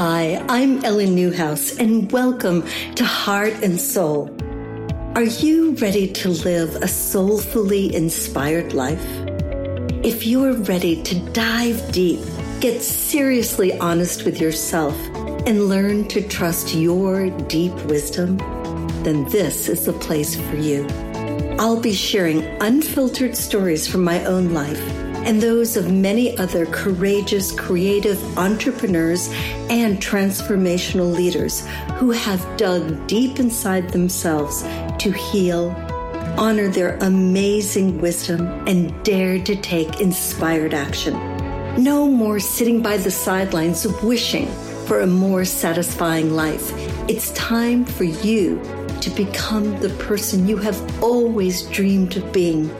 Hi, I'm Ellen Newhouse, and welcome to Heart and Soul. Are you ready to live a soulfully inspired life? If you're ready to dive deep, get seriously honest with yourself, and learn to trust your deep wisdom, then this is the place for you. I'll be sharing unfiltered stories from my own life and those of many other courageous, creative entrepreneurs and transformational leaders who have dug deep inside themselves to heal, honor their amazing wisdom, and dared to take inspired action. No more sitting by the sidelines wishing for a more satisfying life. It's time for you to become the person you have always dreamed of being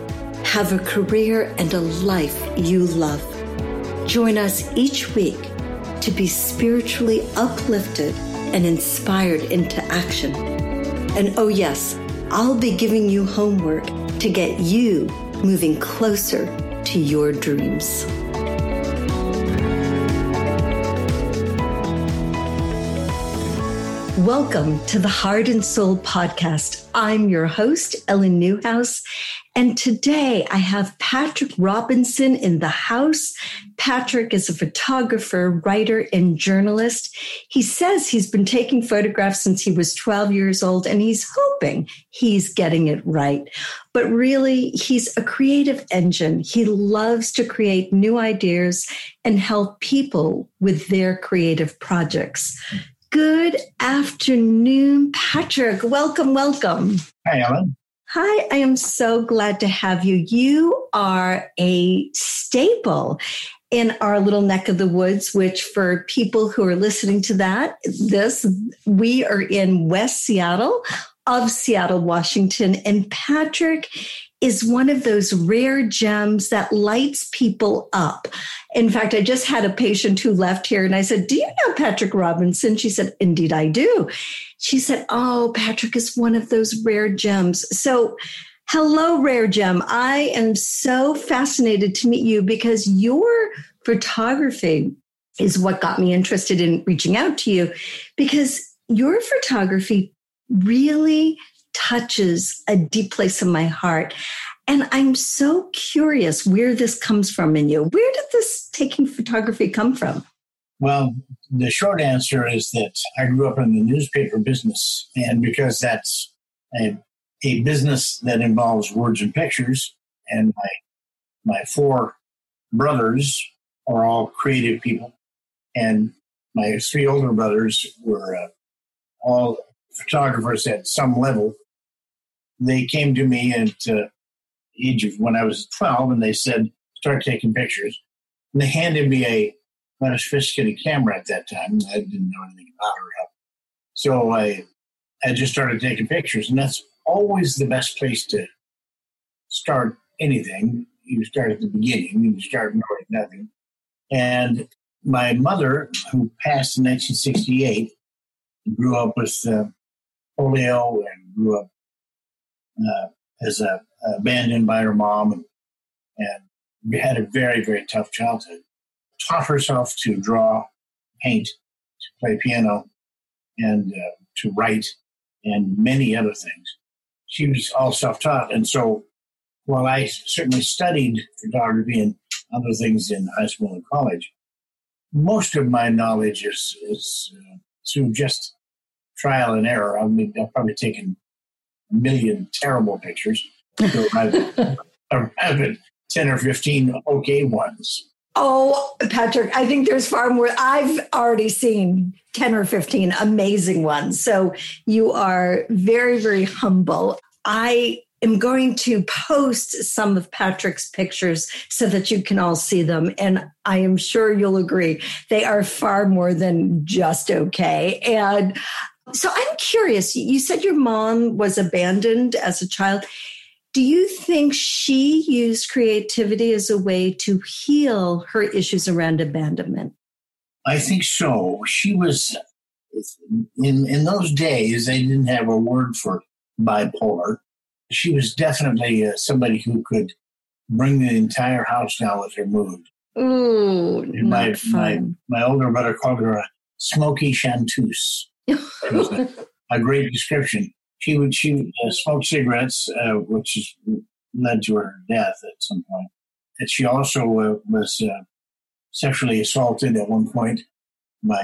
have a career and a life you love. Join us each week to be spiritually uplifted and inspired into action. And oh, yes, I'll be giving you homework to get you moving closer to your dreams. Welcome to the Heart and Soul podcast. I'm your host, Ellen Newhouse, and today I have Patrick Robinson in the house. Patrick is a photographer, writer, and journalist. He says he's been taking photographs since he was 12 years old and he's hoping he's getting it right. But really, he's a creative engine. He loves to create new ideas and help people with their creative projects. Good afternoon, Patrick. Welcome, welcome. Hi, Ellen. Hi, I am so glad to have you. You are a staple in our little neck of the woods, which for people who are listening to that, this, we are in West Seattle of Seattle, Washington. And Patrick is one of those rare gems that lights people up. In fact, I just had a patient who left here and I said, Do you know Patrick Robinson? She said, Indeed, I do. She said, Oh, Patrick is one of those rare gems. So, hello, rare gem. I am so fascinated to meet you because your photography is what got me interested in reaching out to you because your photography really touches a deep place in my heart. And I'm so curious where this comes from in you. Where did this taking photography come from? Well, the short answer is that I grew up in the newspaper business. And because that's a, a business that involves words and pictures, and my, my four brothers are all creative people, and my three older brothers were uh, all photographers at some level they came to me at uh, age of when I was 12 and they said, start taking pictures. And they handed me a not a sophisticated camera at that time. I didn't know anything about it. So I, I just started taking pictures. And that's always the best place to start anything. You start at the beginning you start knowing nothing. And my mother, who passed in 1968, grew up with uh, polio and grew up uh, as a, abandoned by her mom and, and had a very, very tough childhood. Taught herself to draw, paint, to play piano, and uh, to write, and many other things. She was all self taught. And so while I certainly studied photography and other things in high school and college, most of my knowledge is, is uh, through just trial and error. I mean, I've probably taken million terrible pictures. So I've, I've 10 or 15 okay ones. Oh, Patrick, I think there's far more. I've already seen 10 or 15 amazing ones. So you are very, very humble. I am going to post some of Patrick's pictures so that you can all see them. And I am sure you'll agree they are far more than just okay. And so I'm curious. You said your mom was abandoned as a child. Do you think she used creativity as a way to heal her issues around abandonment? I think so. She was in in those days. They didn't have a word for bipolar. She was definitely uh, somebody who could bring the entire house down with her mood. Ooh, my, my my older brother called her a smoky chanteuse. A, a great description. She would she would uh, smoke cigarettes, uh, which is, led to her death at some point. And she also uh, was uh, sexually assaulted at one point uh,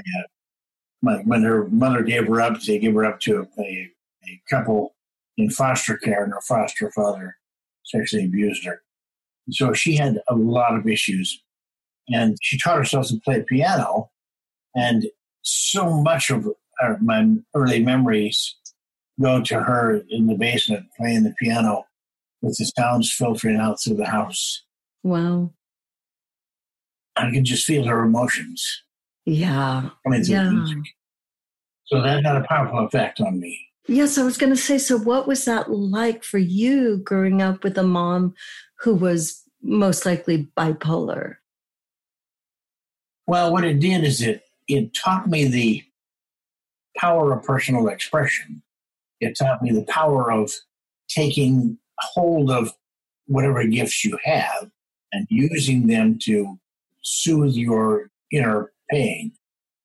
my, when her mother gave her up. They gave her up to a, a couple in foster care, and her foster father sexually abused her. So she had a lot of issues. And she taught herself to play piano. And so much of our, my early memories go to her in the basement playing the piano with the sounds filtering out through the house. Wow. I can just feel her emotions Yeah. coming through Yeah. music. So that had a powerful effect on me. Yes, I was going to say, so what was that like for you growing up with a mom who was most likely bipolar? Well, what it did is it it taught me the power of personal expression. It taught me the power of taking hold of whatever gifts you have and using them to soothe your inner pain.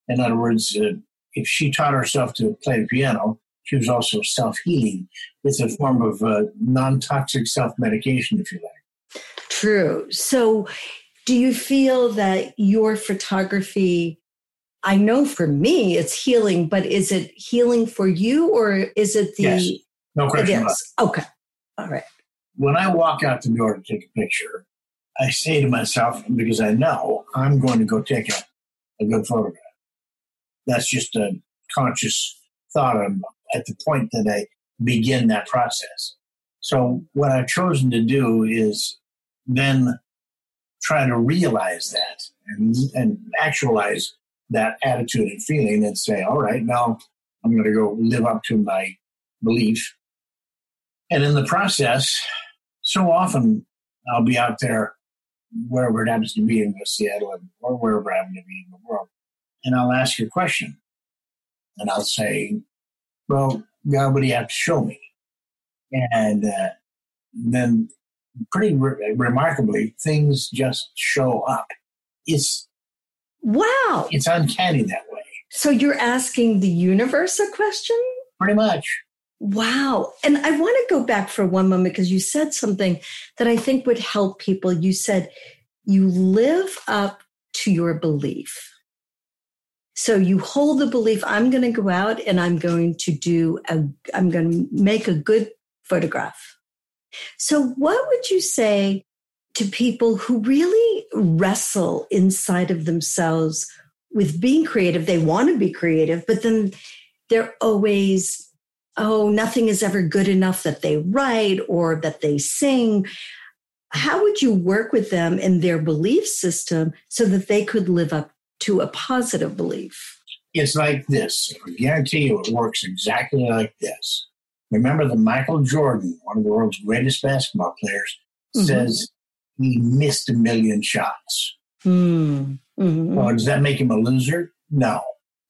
In other words, uh, if she taught herself to play the piano, she was also self healing. It's a form of uh, non toxic self medication, if you like. True. So, do you feel that your photography? I know for me it's healing, but is it healing for you or is it the. Yes. No question it. is. Okay. All right. when I walk out the door to take a picture, I say to myself, because I know I'm going to go take a, a good photograph. That's just a conscious thought I'm, at the point that I begin that process. So, what I've chosen to do is then try to realize that and, and actualize that attitude and feeling and say, all right, now I'm going to go live up to my belief. And in the process, so often I'll be out there wherever it happens to be in Seattle or wherever I happen to be in the world, and I'll ask you a question, and I'll say, "Well, God, what do you have to show me?" And uh, then, pretty re- remarkably, things just show up. It's Wow. it's uncanny that way, So, you're asking the universe a question? pretty much. Wow. And I want to go back for one moment because you said something that I think would help people. You said you live up to your belief. So you hold the belief, I'm going to go out and I'm going to do a, I'm going to make a good photograph. So what would you say to people who really wrestle inside of themselves with being creative? They want to be creative, but then they're always oh, nothing is ever good enough that they write or that they sing. How would you work with them in their belief system so that they could live up to a positive belief? It's like this. I guarantee you it works exactly like this. Remember that Michael Jordan, one of the world's greatest basketball players, Mhm. says he missed a million shots. Hmm. Mhm. Well, does that make him a loser? No.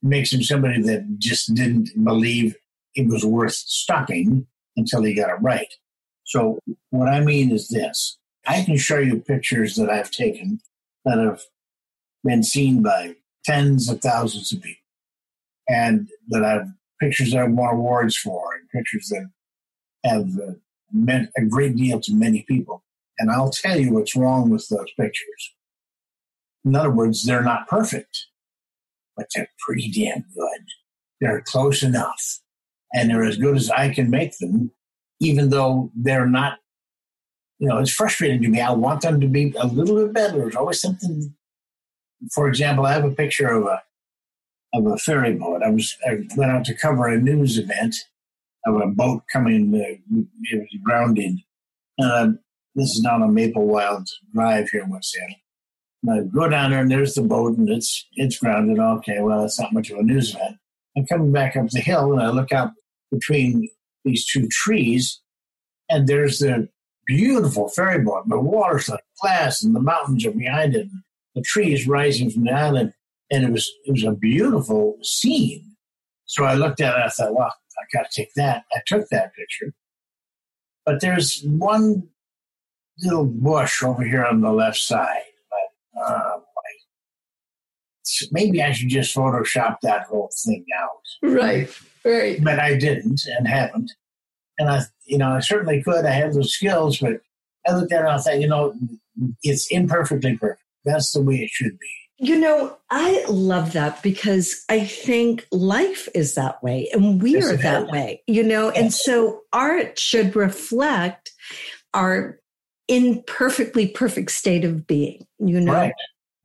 It makes him somebody that just didn't believe it was worth stopping until he got it right. So, what I mean is this I can show you pictures that I've taken that have been seen by tens of thousands of people, and that I've pictures that I've won awards for, and pictures that have uh, meant a great deal to many people. And I'll tell you what's wrong with those pictures. In other words, they're not perfect, but they're pretty damn good. They're close enough. And they're as good as I can make them, even though they're not, you know, it's frustrating to me. I want them to be a little bit better. There's always something. For example, I have a picture of a of a ferry boat. I was I went out to cover a news event of a boat coming. Uh, grounded. Uh, this is down on Maple Wild Drive here in West Seattle. I go down there and there's the boat and it's it's grounded. Okay, well, it's not much of a news event. I'm coming back up the hill and I look out between these two trees and there's the beautiful ferry boat. The water's like glass and the mountains are behind it. The trees rising from the island. And it was it was a beautiful scene. So I looked at it, I thought, well, I gotta take that. I took that picture. But there's one little bush over here on the left side. But, uh, maybe I should just Photoshop that whole thing out. Right, right. But I didn't and haven't. And I, you know, I certainly could. I have those skills, but I looked at it and I thought, you know, it's imperfectly perfect. That's the way it should be. You know, I love that because I think life is that way and we yes, are that is. way, you know, yes. and so art should reflect our imperfectly perfect state of being, you know. Right.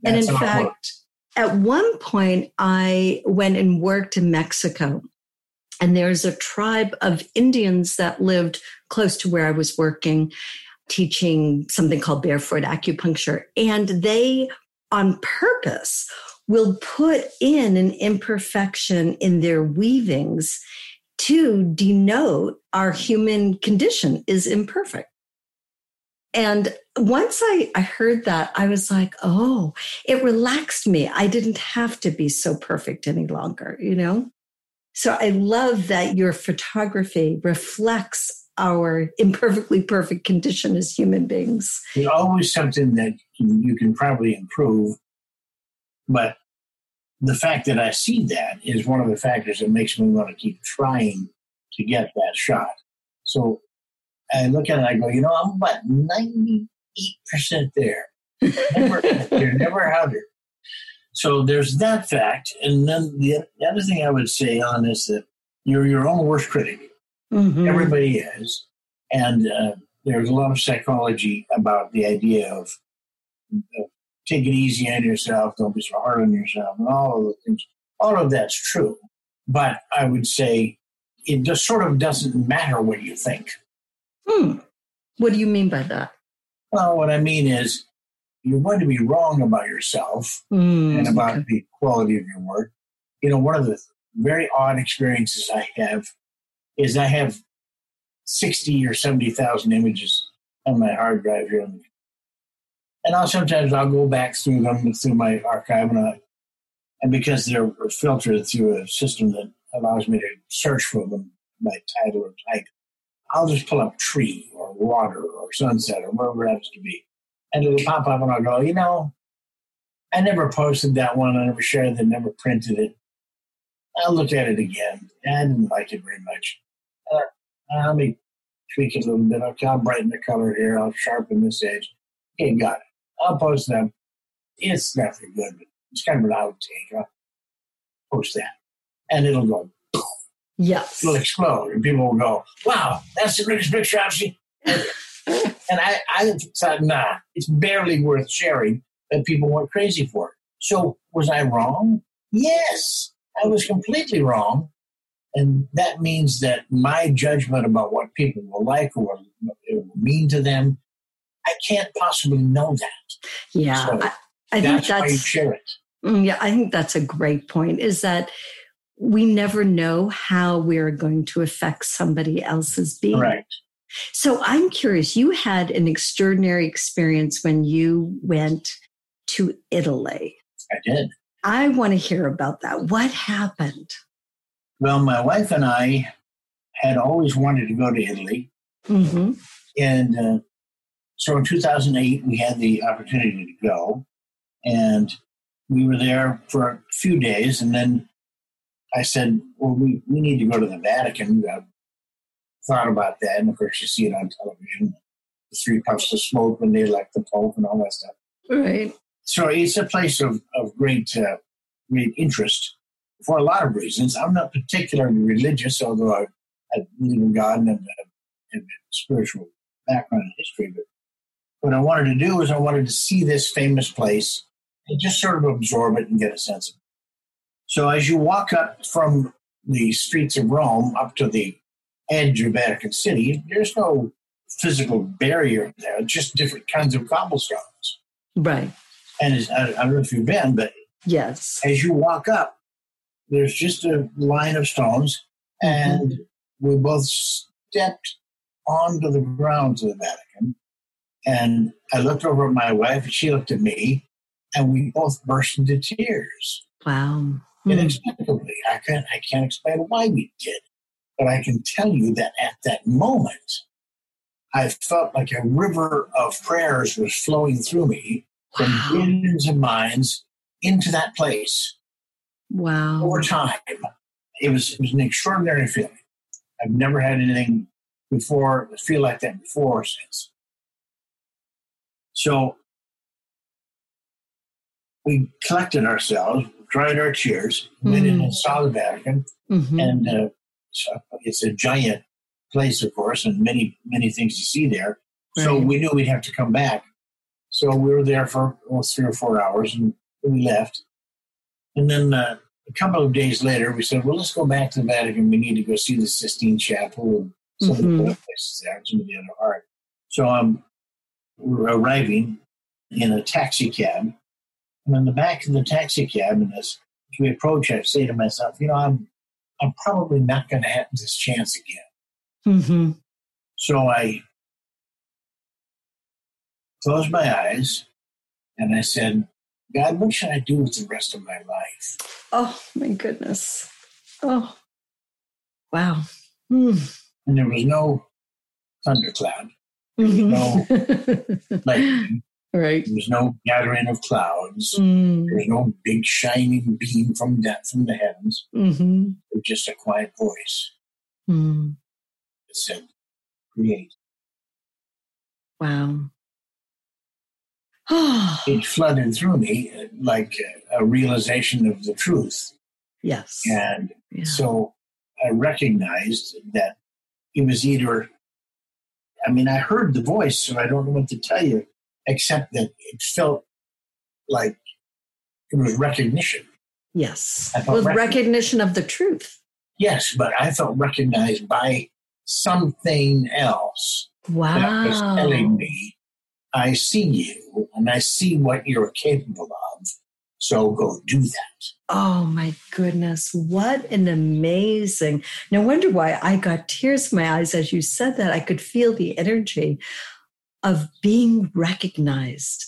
And in fact, at one point, I went and worked in Mexico. And there's a tribe of Indians that lived close to where I was working, teaching something called barefoot acupuncture. And they, on purpose, will put in an imperfection in their weavings to denote our human condition is imperfect. And once I, I heard that, I was like, oh, it relaxed me. I didn't have to be so perfect any longer, you know? So I love that your photography reflects our imperfectly perfect condition as human beings. There's always something that you can probably improve. But the fact that I see that is one of the factors that makes me want to keep trying to get that shot. So I look at it and I go, you know, I'm about 98% there. Never, you're never harder. So there's that fact. And then the, the, other thing I would say on is that you're your own worst critic. Mm-hmm. Everybody is. And uh, there's a lot of psychology about the idea of, of take it easy on yourself, don't be so hard on yourself, and all of the things. All of that's true. But I would say it just sort of doesn't matter what you think. Hmm. What do you mean by that? Well, what I mean is you're going to be wrong about yourself mm, and about okay. the quality of your work. You know, one of the very odd experiences I have is I have 60 or 70,000 images on my hard drive here. And I'll sometimes I'll go back through them through my archive and I, and because they're filtered through a system that allows me to search for them by title or type, I'll just pull up tree or water or sunset or wherever it happens to be. And it'll pop up and I'll go, you know, I never posted that one. I never shared it, never printed it. I'll look at it again. I didn't like it very much. Uh, let me tweak it a little bit. Okay, I'll brighten the color here. I'll sharpen this edge. Okay, got it. I'll post them. It's nothing good, but it's kind of an outtake. I'll post that. And it'll go Yes. It'll explode. And people will go, wow, that's the greatest picture I've seen. and I, I thought, nah, it's barely worth sharing, but people went crazy for it. So was I wrong? Yes, I was completely wrong. And that means that my judgment about what people will like or what it will mean to them, I can't possibly know that. Yeah. So I, I think that's why you share it. Mm, yeah, I think that's a great point. Is that we never know how we're going to affect somebody else's being. Right. So I'm curious, you had an extraordinary experience when you went to Italy. I did. I want to hear about that. What happened? Well, my wife and I had always wanted to go to Italy. Mm-hmm. And uh, so in 2008, we had the opportunity to go. And we were there for a few days. And then I said, well, we, we need to go to the Vatican. I thought about that. And of course, you see it on television the three puffs of smoke when they elect the Pope and all that stuff. Right. So it's a place of, of great, uh, great interest for a lot of reasons. I'm not particularly religious, although I, I believe in God and have, have a spiritual background in history. But what I wanted to do is I wanted to see this famous place and just sort of absorb it and get a sense of it. So as you walk up from the streets of Rome up to the edge of Vatican City, there's no physical barrier there, just different kinds of cobblestones. Right. And I, I don't know if you've been, but yes, as you walk up, there's just a line of stones, and mm-hmm. we both stepped onto the grounds of the Vatican. And I looked over at my wife, and she looked at me, and we both burst into tears. Wow Hmm. inexplicably. I can't, I can't explain why we did. But I can tell you that at that moment, I felt like a river of prayers was flowing through me from wow. billions of minds into that place Wow. over time. It was, it was an extraordinary feeling. I've never had anything before feel like that before or since. So we collected ourselves, dried our tears, went in and saw the Vatican, Mhm. and uh, so it's a giant place, of course, and many many things to see there. So we knew we'd have to come back. So we were there for three or four hours, and we left. And then uh, a couple of days later, we said, "Well, let's go back to the Vatican. We need to go see the Sistine Chapel and some of Mhm. the other places there, some of the other art." So um, we're arriving in a taxi cab, and in the back of the taxi cab, and as we approach, I say to myself, "You know, I'm I'm probably not going to have this chance again." Mhm. So I closed my eyes and I said, God, what should I do with the rest of my life? Oh my goodness. Oh. Wow. Mm. And there was no thundercloud, Mhm. lightning, right. there was no gathering of clouds, Mm. there was no big shining beam from that from the heavens. hmm It was just a quiet voice Mm. that said, Create. Wow. It flooded through me uh, like a, a realization of the truth. yes. And Yeah. So I recognized that it was either, I mean, I heard the voice, so I don't know what to tell you, except that it felt like it was recognition. Yes. Felt rec- recognition of the truth. Yes, but I felt recognized by something else that was Wow. telling me, I see you and I see what you're capable of. So go do that. Oh my goodness. What an amazing. No wonder why I got tears in my eyes as you said that. I could feel the energy of being recognized.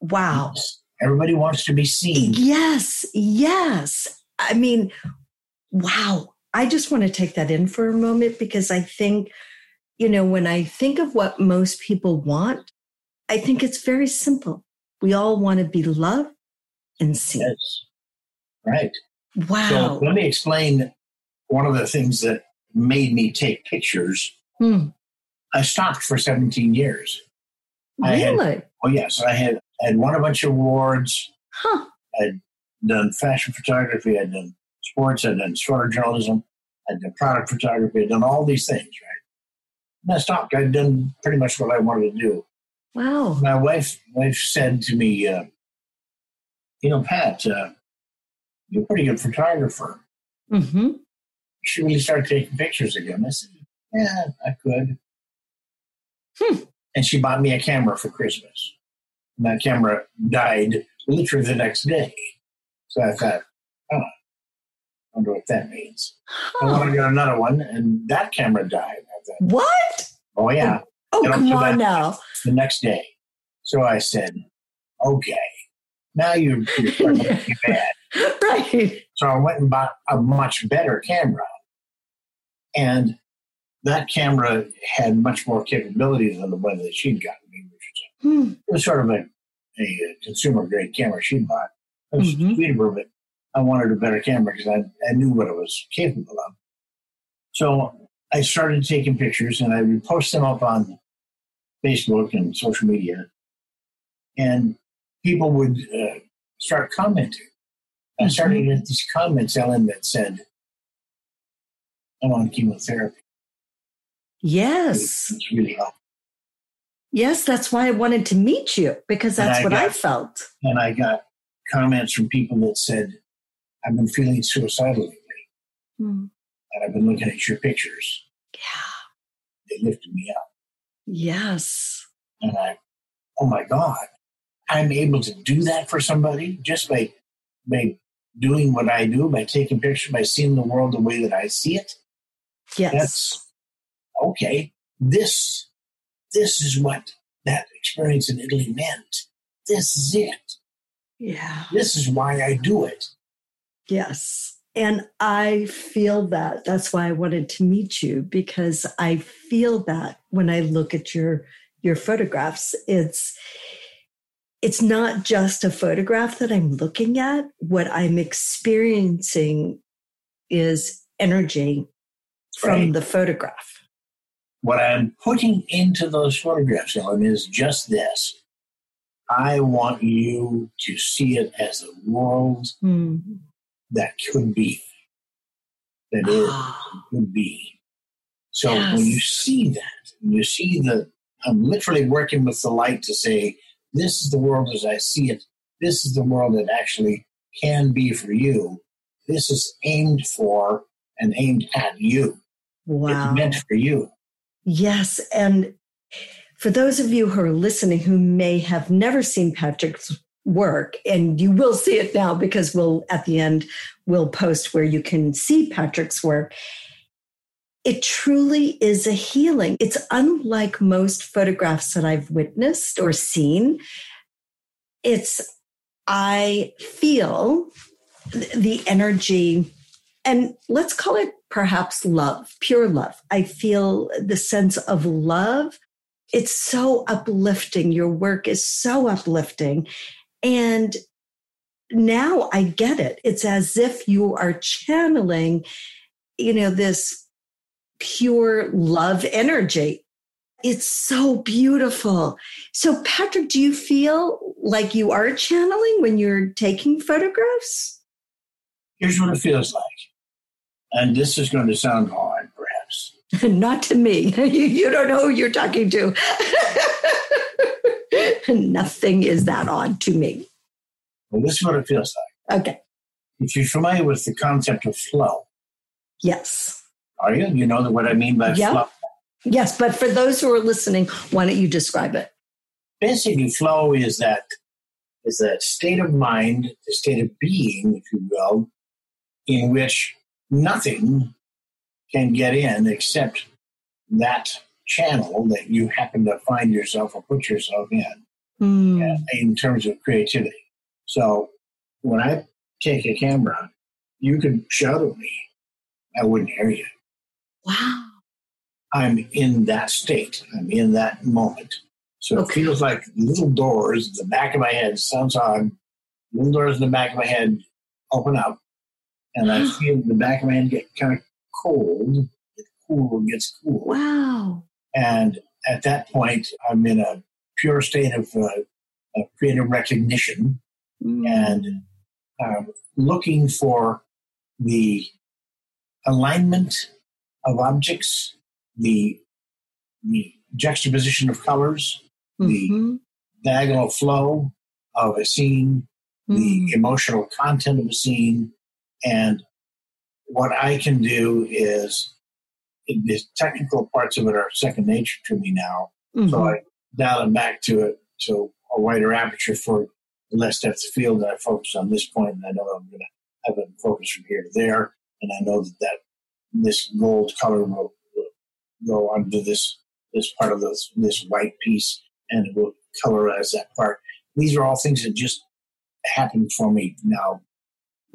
Wow. Everybody wants to be seen. Yes, yes. I mean, wow. I just want to take that in for a moment because I think, you know, when I think of what most people want, I think it's very simple. We all want to be loved and seen. Yes. Right. So Wow. let me explain one of the things that made me take pictures. Hmm. I stopped for 17 years. I had- Really? Oh yes, I had had won a bunch of awards, Huh. I'd done fashion photography, I'd done sports, I'd done photojournalism, I'd done product photography, I'd done all these things, right? And I stopped. I'd done pretty much what I wanted to do. Wow. My wife wife said to me, uh, you know, Pat, uh, you're a pretty good photographer. Mm-hmm. You should really start taking pictures again. I said, yeah, I could. Hmm. And she bought me a camera for Christmas. And that camera died literally the next day. So I thought, oh, I wonder what that means. I want to get another one, and that camera died. I thought, What? oh, yeah, Oh, oh up come on now. the next day. So I said, okay, now you're, you're starting to make bad. right. So I went and bought a much better camera. And that camera had much more capability than the one that she'd gotten me, which was, Hmm. it was sort of a, a consumer grade camera she bought. It was Mhm. sweet of her, but I wanted a better camera because I, I knew what it was capable of. So I started taking pictures and I would post them up on Facebook and social media. And people would uh, start commenting. I started to get these comments, Ellen, that said, I'm on chemotherapy. Yes. It's really helpful. Yes, that's why I wanted to meet you because that's I what I felt. And I got comments from people that said, I've been feeling suicidal lately. Hmm. And I've been looking at your pictures. Yeah. They lifted me up. Yes. And I, oh my God, I'm able to do that for somebody just by, by doing what I do, by taking pictures, by seeing the world the way that I see it. Yes. That's okay. This, this is what that experience in Italy meant. This is it. yeah. This is why I do it. Yes. And I feel that. That's why I wanted to meet you because I feel that when I look at your your photographs. It's it's not just a photograph that I'm looking at. What I'm experiencing is energy from right. the photograph. What I'm putting into those photographs, Ellen, is just this. I want you to see it as a world mm. that could be, that is, could be. So yes. when you see that, you see the, I'm literally working with the light to say, this is the world as I see it. This is the world that actually can be for you. This is aimed for and aimed at you. Wow. It's meant for you. Yes. And for those of you who are listening who may have never seen Patrick's work, and you will see it now because we'll, at the end, we'll post where you can see Patrick's work. It truly is a healing. It's unlike most photographs that I've witnessed or seen. It's, I feel the energy, and let's call it perhaps love, pure love. I feel the sense of love. It's so uplifting. Your work is so uplifting. And now I get it. It's as if you are channeling, you know, this pure love energy. It's so beautiful. So, Patrick, do you feel like you are channeling when you're taking photographs? Here's what it feels like. And this is going to sound hard, perhaps. Not to me. you don't know who you're talking to. Nothing is that odd to me. Well, this is what it feels like. Okay. If you're familiar with the concept of flow. Yes. Are you? You know what I mean by yep. flow? Yes, but for those who are listening, why don't you describe it? Basically, flow is that is that state of mind, the state of being, if you will, in which nothing can get in except that channel that you happen to find yourself or put yourself in mm. in terms of creativity. So when I take a camera, you can shout at me. I wouldn't hear you. Wow. I'm in that state. I'm in that moment. So okay. it feels like little doors, the back of my head sounds odd. Little doors in the back of my head open up and I feel the back of my hand get kind of cold. It cool gets cool. Wow. And at that point, I'm in a pure state of, uh, of creative recognition mm. and uh, looking for the alignment of objects, the the juxtaposition of colors, mm-hmm. the diagonal flow of a scene, mm. the emotional content of a scene, and what I can do is the technical parts of it are second nature to me now. Mm-hmm. So I dial it back to it to a wider aperture for the less depth of field that I focus on this point, and I know I'm going to have it focus from here to there, and I know that, that this gold color will, will go onto this this part of this this white piece, and it will colorize that part. These are all things that just happen for me now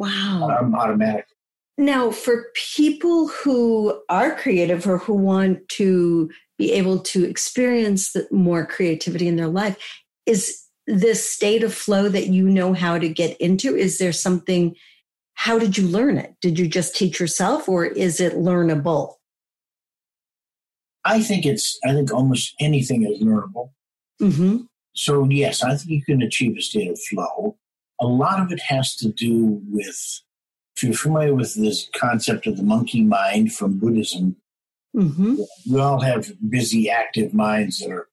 Wow. Um, automatic. Now, for people who are creative or who want to be able to experience more creativity in their life, is this state of flow that you know how to get into? Is there something? How did you learn it? Did you just teach yourself, or is it learnable? I think it's. I think almost anything is learnable. Mm-hmm. So yes, I think you can achieve a state of flow a lot of it has to do with, if you're familiar with this concept of the monkey mind from Buddhism, mm-hmm. we all have busy, active minds that are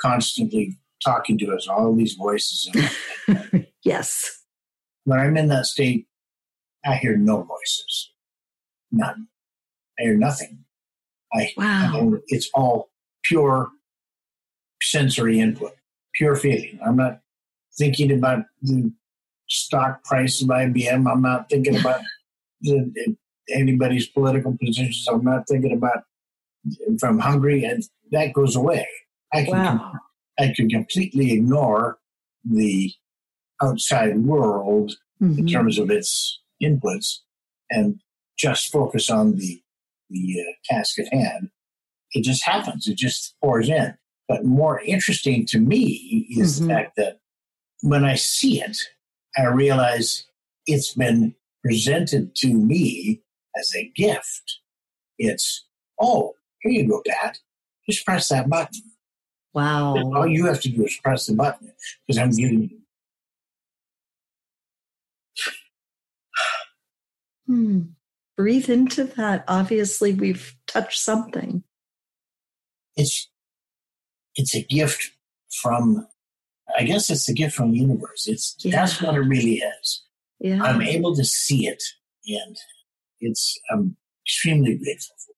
constantly talking to us, all these voices. yes. When I'm in that state, I hear no voices, none. I hear nothing. I, wow. I it's all pure sensory input, pure feeling. I'm not thinking about the stock price of IBM. I'm not thinking about the, anybody's political positions. I'm not thinking about if I'm hungry, and that goes away. I can wow. I can completely ignore the outside world mm-hmm. in terms of its inputs and just focus on the the uh, task at hand. It just happens. It just pours in. But more interesting to me is mm-hmm. the fact that when I see it, I realize it's been presented to me as a gift. It's, oh, here you go, Dad. Just press that button. Wow. All you have to do is press the button because I'm giving you. Hmm. Breathe into that. Obviously, we've touched something. It's it's a gift from I guess it's a gift from the universe. It's Yeah. that's what it really is. Yeah. I'm able to see it and it's I'm extremely grateful for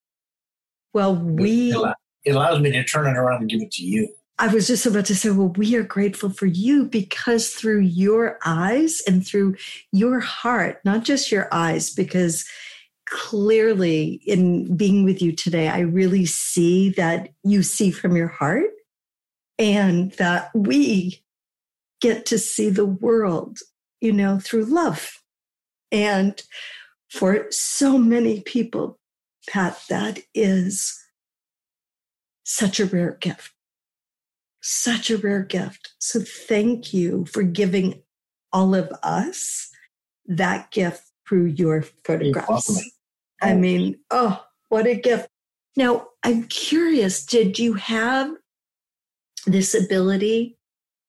well, we It allow- It allows me to turn it around and give it to you. I was just about to say, well, we are grateful for you because through your eyes and through your heart, not just your eyes, because clearly in being with you today, I really see that you see from your heart and that we get to see the world, you know, through love. And for so many people, Pat, that is such a rare gift such a rare gift. So thank you for giving all of us that gift through your photographs. welcome. I Oh. mean, oh, what a gift. Now, I'm curious, did you have this ability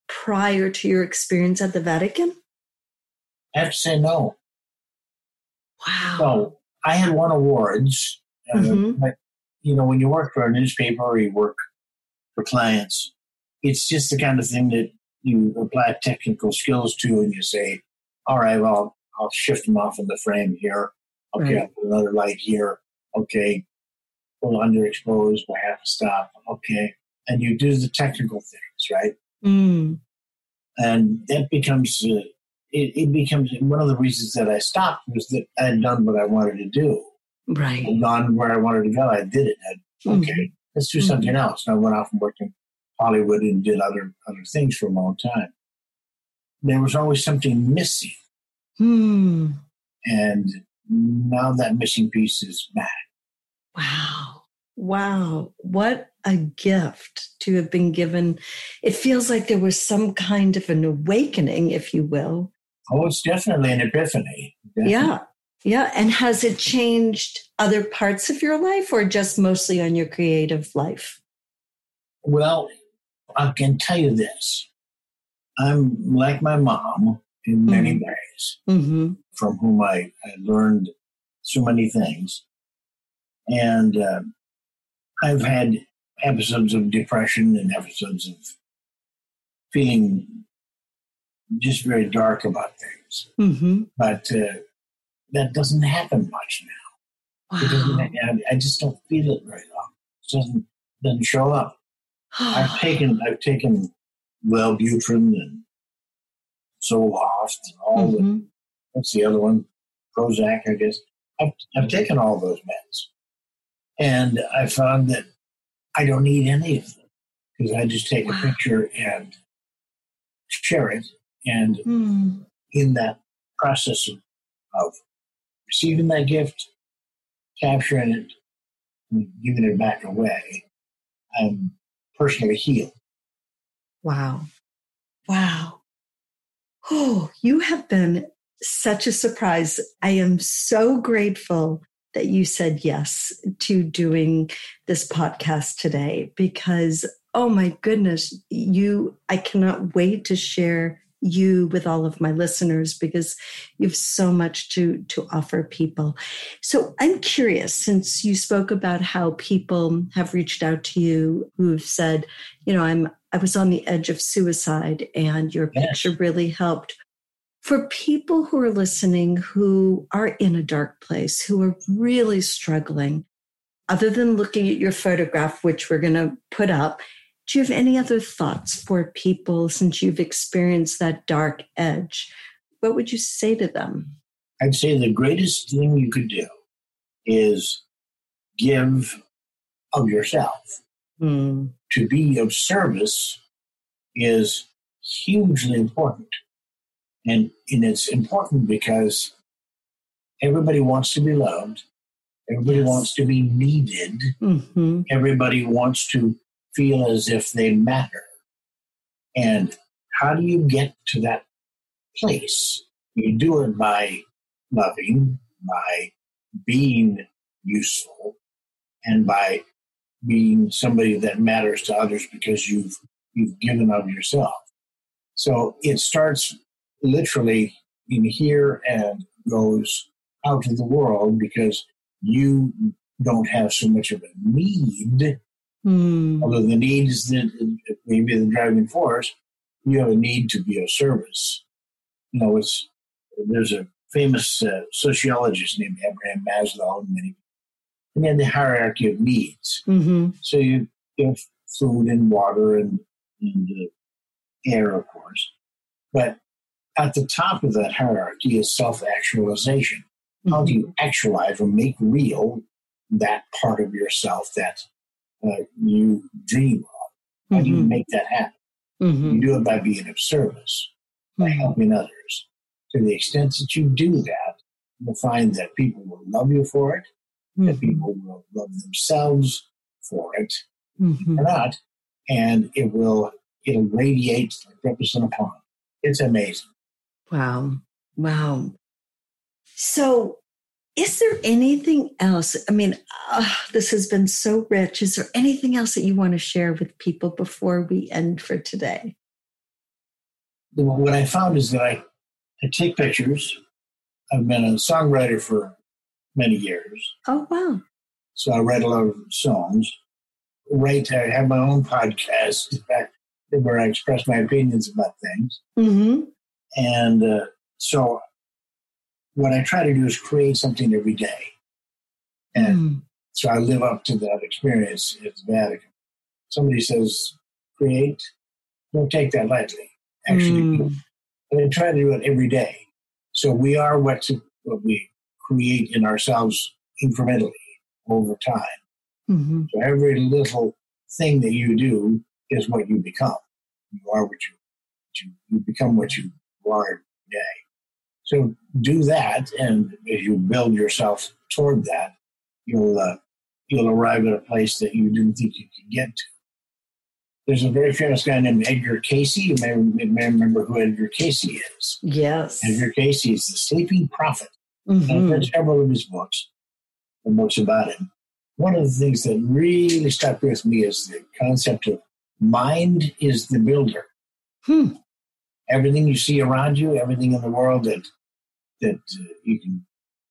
prior to your experience at the Vatican? I have to say no. Wow. So I had won awards, Mhm. but you know, when you work for a newspaper or you work for clients, it's just the kind of thing that you apply technical skills to, and you say, "All right, well, I'll shift them off in the frame here. Okay, Right. I'll put another light here. Okay, pull underexposed by have to stop. Okay, and you do the technical things, right? Mm, and that becomes uh, it, it becomes one of the reasons that I stopped was that I had done what I wanted to do. right. I'd gone where I wanted to go. I did it. I, Mm-hmm. okay, let's do something else. And I went off and worked in Hollywood and did other other things for a long time. There was always something missing, Hmm. and now that missing piece is back. Wow. Wow. What a gift to have been given. It feels like there was some kind of an awakening, if you will. Oh, it's definitely an epiphany. Definitely. Yeah. Yeah. And has it changed other parts of your life or just mostly on your creative life? Well, I can tell you this. I'm like my mom in many Mhm. ways. Mm-hmm. from whom I, I learned so many things. And uh, I've had episodes of depression and episodes of feeling just very dark about things. Mm-hmm. But uh, that doesn't happen much now. Wow. I, I just don't feel it very long. It doesn't, doesn't show up. I've taken I've taken Wellbutrin and Zoloft and all the Mhm. what's the other one? Prozac, I guess. I've, I've taken all those meds. And I found that I don't need any of them because I just take Wow. a picture and share it. And Hmm. in that process of, of receiving that gift, capturing it, and giving it back away, I'm personally healed. Wow. Wow. Oh, you have been such a surprise. I am so grateful that you said yes to doing this podcast today because, oh my goodness, you, I cannot wait to share you with all of my listeners because you have so much to to offer people. So I'm curious since you spoke about how people have reached out to you who've said, you know, I'm I was on the edge of suicide and your Yes. picture really helped. For people who are listening who are in a dark place, who are really struggling, other than looking at your photograph, which we're going to put up, do you have any other thoughts for people since you've experienced that dark edge? What would you say to them? I'd say the greatest thing you could do is give of yourself. Hmm. To be of service is hugely important. And, and it's important because everybody wants to be loved, everybody Yes. wants to be needed, hmm everybody wants to feel as if they matter. And how do you get to that place? You do it by loving, by being useful, and by being somebody that matters to others because you've you've given of yourself. So it starts literally in here and goes out to the world because you don't have so much of a need. Mm. Although the need is the, maybe the driving force, you have a need to be of service. You know, it's there's a famous uh, sociologist named Abraham Maslow, and many, and then the hierarchy of needs. Mm-hmm. So you, you have food and water and, and uh, air, of course, but at the top of that hierarchy is self-actualization. Mm-hmm. How do you actualize or make real that part of yourself that uh, you dream of? How mm-hmm. do you mm-hmm. make that happen? Mm-hmm. You do it by being of service, by mm-hmm. helping others. To the extent that you do that, you'll find that people will love you for it, that mm-hmm. people will love themselves for it, or not, and it will it'll radiate like represent upon. It's amazing. Wow. Wow. So, is there anything else? I mean, uh, this has been so rich. Is there anything else that you want to share with people before we end for today? What I found is that I, I take pictures. I've been a songwriter for many years. Oh, wow. So I write a lot of songs. Write, I have my own podcast where I express my opinions about things. Mm-hmm. And uh, so what I try to do is create something every day. And mm. so I live up to that experience at the Vatican. Somebody says, create, don't take that lightly. Actually, mm. I try to do it every day. So we are what, to, what we create in ourselves incrementally over time. Mm-hmm. So every little thing that you do is what you become. You are what you, you, you become what you are day. So do that, and as you build yourself toward that, you'll uh, you'll arrive at a place that you didn't think you could get to. There's a very famous guy named Edgar Cayce. You may, may remember who Edgar Cayce is. Yes. Edgar Cayce is the sleeping prophet. Mm-hmm. I've read several of his books and books about him. One of the things that really stuck with me is the concept of mind is the builder. Hmm everything you see around you, everything in the world that that uh, you can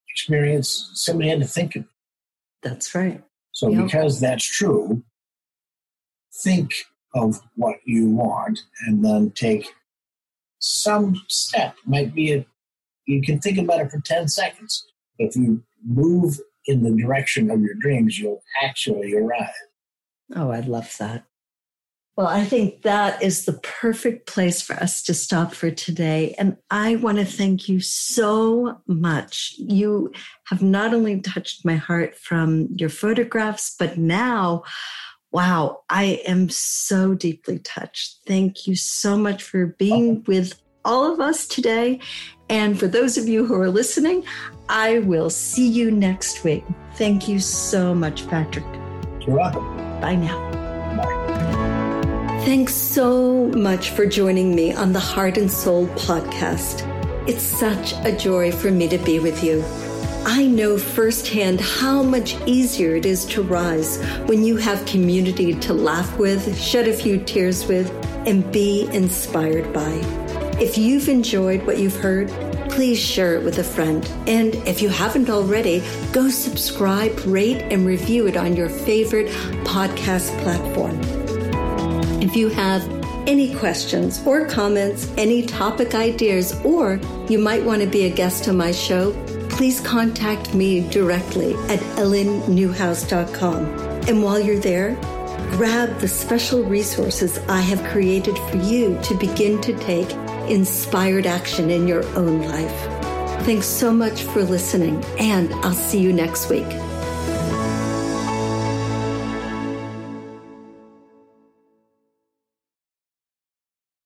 experience, somebody had to think of. That's right. So yep. because that's true, think of what you want and then take some step. Might be a you can think about it for 10 seconds. If you move in the direction of your dreams, you'll actually arrive. Oh, I love that. Well, I think that is the perfect place for us to stop for today. And I want to thank you so much. You have not only touched my heart from your photographs, but now, wow, I am so deeply touched. Thank you so much for being with all of us today. And for those of you who are listening, I will see you next week. Thank you so much, Patrick. You're welcome. Bye now. Thanks so much for joining me on the Heart and Soul podcast. It's such a joy for me to be with you. I know firsthand how much easier it is to rise when you have community to laugh with, shed a few tears with, and be inspired by. If you've enjoyed what you've heard, please share it with a friend. And if you haven't already, go subscribe, rate, and review it on your favorite podcast platform. If you have any questions or comments, any topic ideas, or you might want to be a guest on my show, please contact me directly at ellennewhouse.com. And while you're there, grab the special resources I have created for you to begin to take inspired action in your own life. Thanks so much for listening, and I'll see you next week.